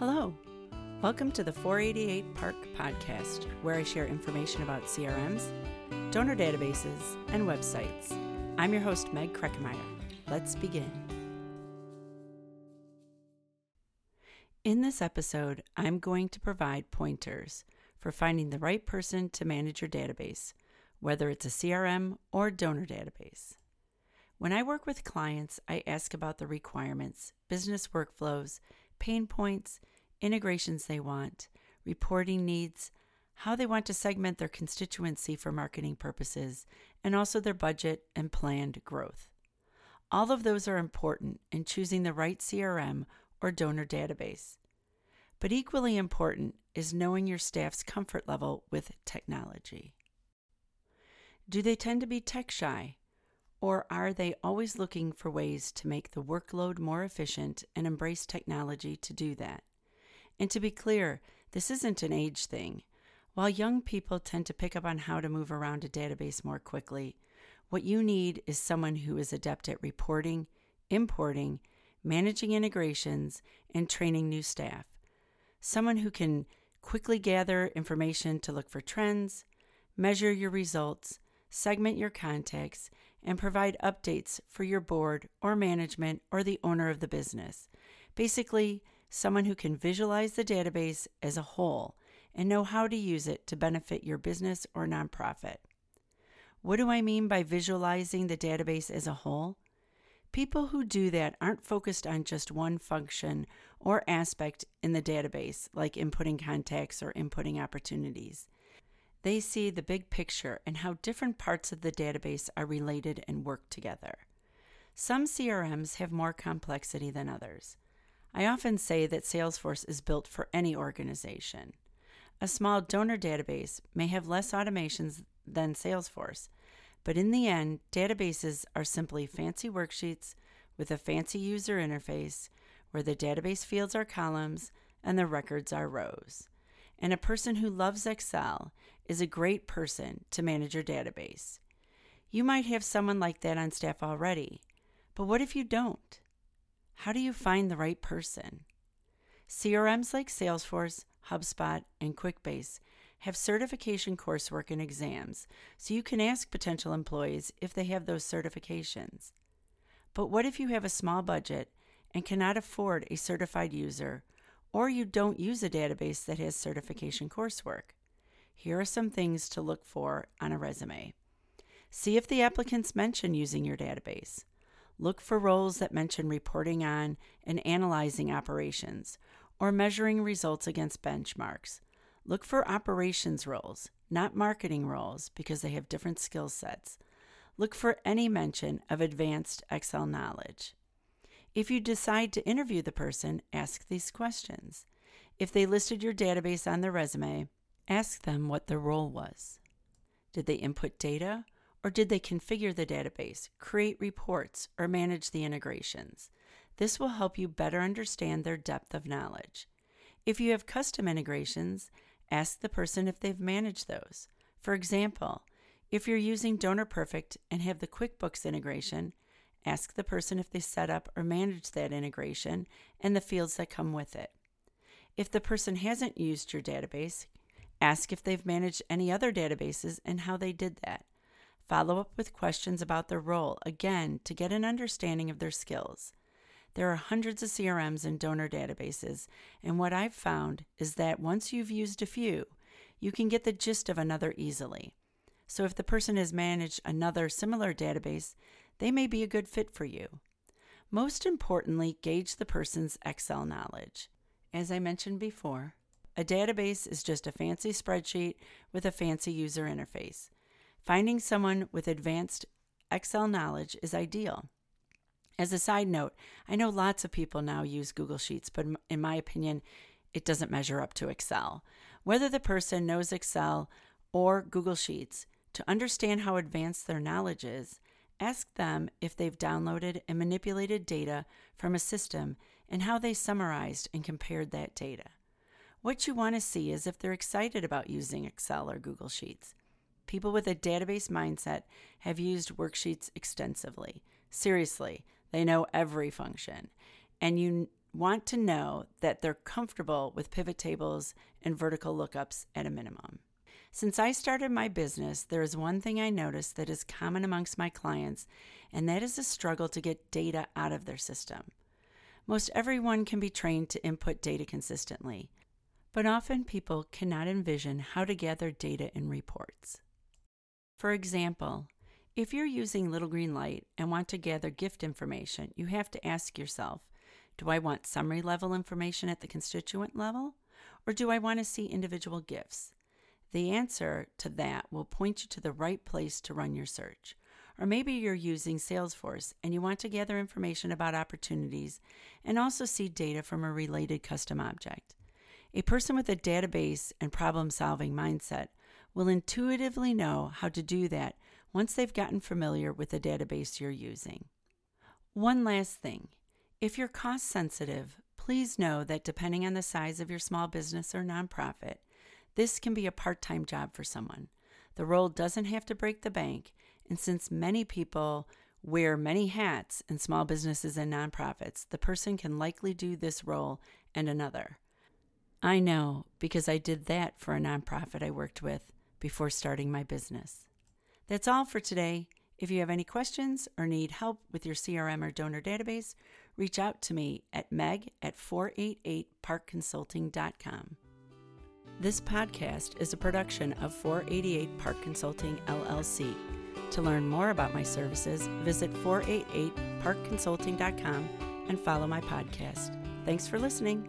Hello. Welcome to the 488 Park podcast, where I share information about CRMs, donor databases, and websites. I'm your host, Meg Kreikemeier. Let's begin. In this episode, I'm going to provide pointers for finding the right person to manage your database, whether it's a CRM or donor database. When I work with clients, I ask about the requirements, business workflows, pain points, integrations they want, reporting needs, how they want to segment their constituency for marketing purposes, and also their budget and planned growth. All of those are important in choosing the right CRM or donor database. But equally important is knowing your staff's comfort level with technology. Do they tend to be tech shy? Or are they always looking for ways to make the workload more efficient and embrace technology to do that? And to be clear, this isn't an age thing. While young people tend to pick up on how to move around a database more quickly, what you need is someone who is adept at reporting, importing, managing integrations, and training new staff. Someone who can quickly gather information to look for trends, measure your results, segment your contacts, and provide updates for your board or management or the owner of the business. Basically, someone who can visualize the database as a whole and know how to use it to benefit your business or nonprofit. What do I mean by visualizing the database as a whole? People who do that aren't focused on just one function or aspect in the database, like inputting contacts or inputting opportunities. They see the big picture and how different parts of the database are related and work together. Some CRMs have more complexity than others. I often say that Salesforce is built for any organization. A small donor database may have less automations than Salesforce, but in the end, databases are simply fancy worksheets with a fancy user interface where the database fields are columns and the records are rows. And a person who loves Excel is a great person to manage your database. You might have someone like that on staff already, but what if you don't? How do you find the right person? CRMs like Salesforce, HubSpot, and QuickBase have certification coursework and exams, so you can ask potential employees if they have those certifications. But what if you have a small budget and cannot afford a certified user, or you don't use a database that has certification coursework? Here are some things to look for on a resume. See if the applicants mention using your database. Look for roles that mention reporting on and analyzing operations or measuring results against benchmarks. Look for operations roles, not marketing roles, because they have different skill sets. Look for any mention of advanced Excel knowledge. If you decide to interview the person, ask these questions. If they listed your database on their resume, Ask them what their role was. Did they input data, or did they configure the database, create reports, or manage the integrations? This will help you better understand their depth of knowledge. If you have custom integrations, ask the person if they've managed those. For example, if you're using Donor Perfect and have the QuickBooks integration, ask the person if they set up or manage that integration and the fields that come with it. If the person hasn't used your database, Ask if they've managed any other databases and how they did that. Follow up with questions about their role, again, to get an understanding of their skills. There are hundreds of CRMs and donor databases, and what I've found is that once you've used a few, you can get the gist of another easily. So if the person has managed another similar database, they may be a good fit for you. Most importantly, gauge the person's Excel knowledge. As I mentioned before, a database is just a fancy spreadsheet with a fancy user interface. Finding someone with advanced Excel knowledge is ideal. As a side note, I know lots of people now use Google Sheets, but in my opinion, it doesn't measure up to Excel. Whether the person knows Excel or Google Sheets, to understand how advanced their knowledge is, ask them if they've downloaded and manipulated data from a system and how they summarized and compared that data. What you want to see is if they're excited about using Excel or Google Sheets. People with a database mindset have used worksheets extensively. Seriously, they know every function. And you want to know that they're comfortable with pivot tables and vertical lookups at a minimum. Since I started my business, there is one thing I notice that is common amongst my clients, and that is a struggle to get data out of their system. Most everyone can be trained to input data consistently, but often people cannot envision how to gather data in reports. For example, if you're using Little Green Light and want to gather gift information, you have to ask yourself do I want summary level information at the constituent level, or do I want to see individual gifts? The answer to that will point you to the right place to run your search. Or maybe you're using Salesforce and you want to gather information about opportunities and also see data from a related custom object. A person with a database and problem solving mindset will intuitively know how to do that once they've gotten familiar with the database you're using. One last thing if you're cost sensitive, please know that depending on the size of your small business or nonprofit, this can be a part time job for someone. The role doesn't have to break the bank, and since many people wear many hats in small businesses and nonprofits, the person can likely do this role and another. I know because I did that for a nonprofit I worked with before starting my business. That's all for today. If you have any questions or need help with your CRM or donor database, reach out to me at meg at 488parkconsulting.com. This podcast is a production of 488 Park Consulting LLC. To learn more about my services, visit 488parkconsulting.com and follow my podcast. Thanks for listening.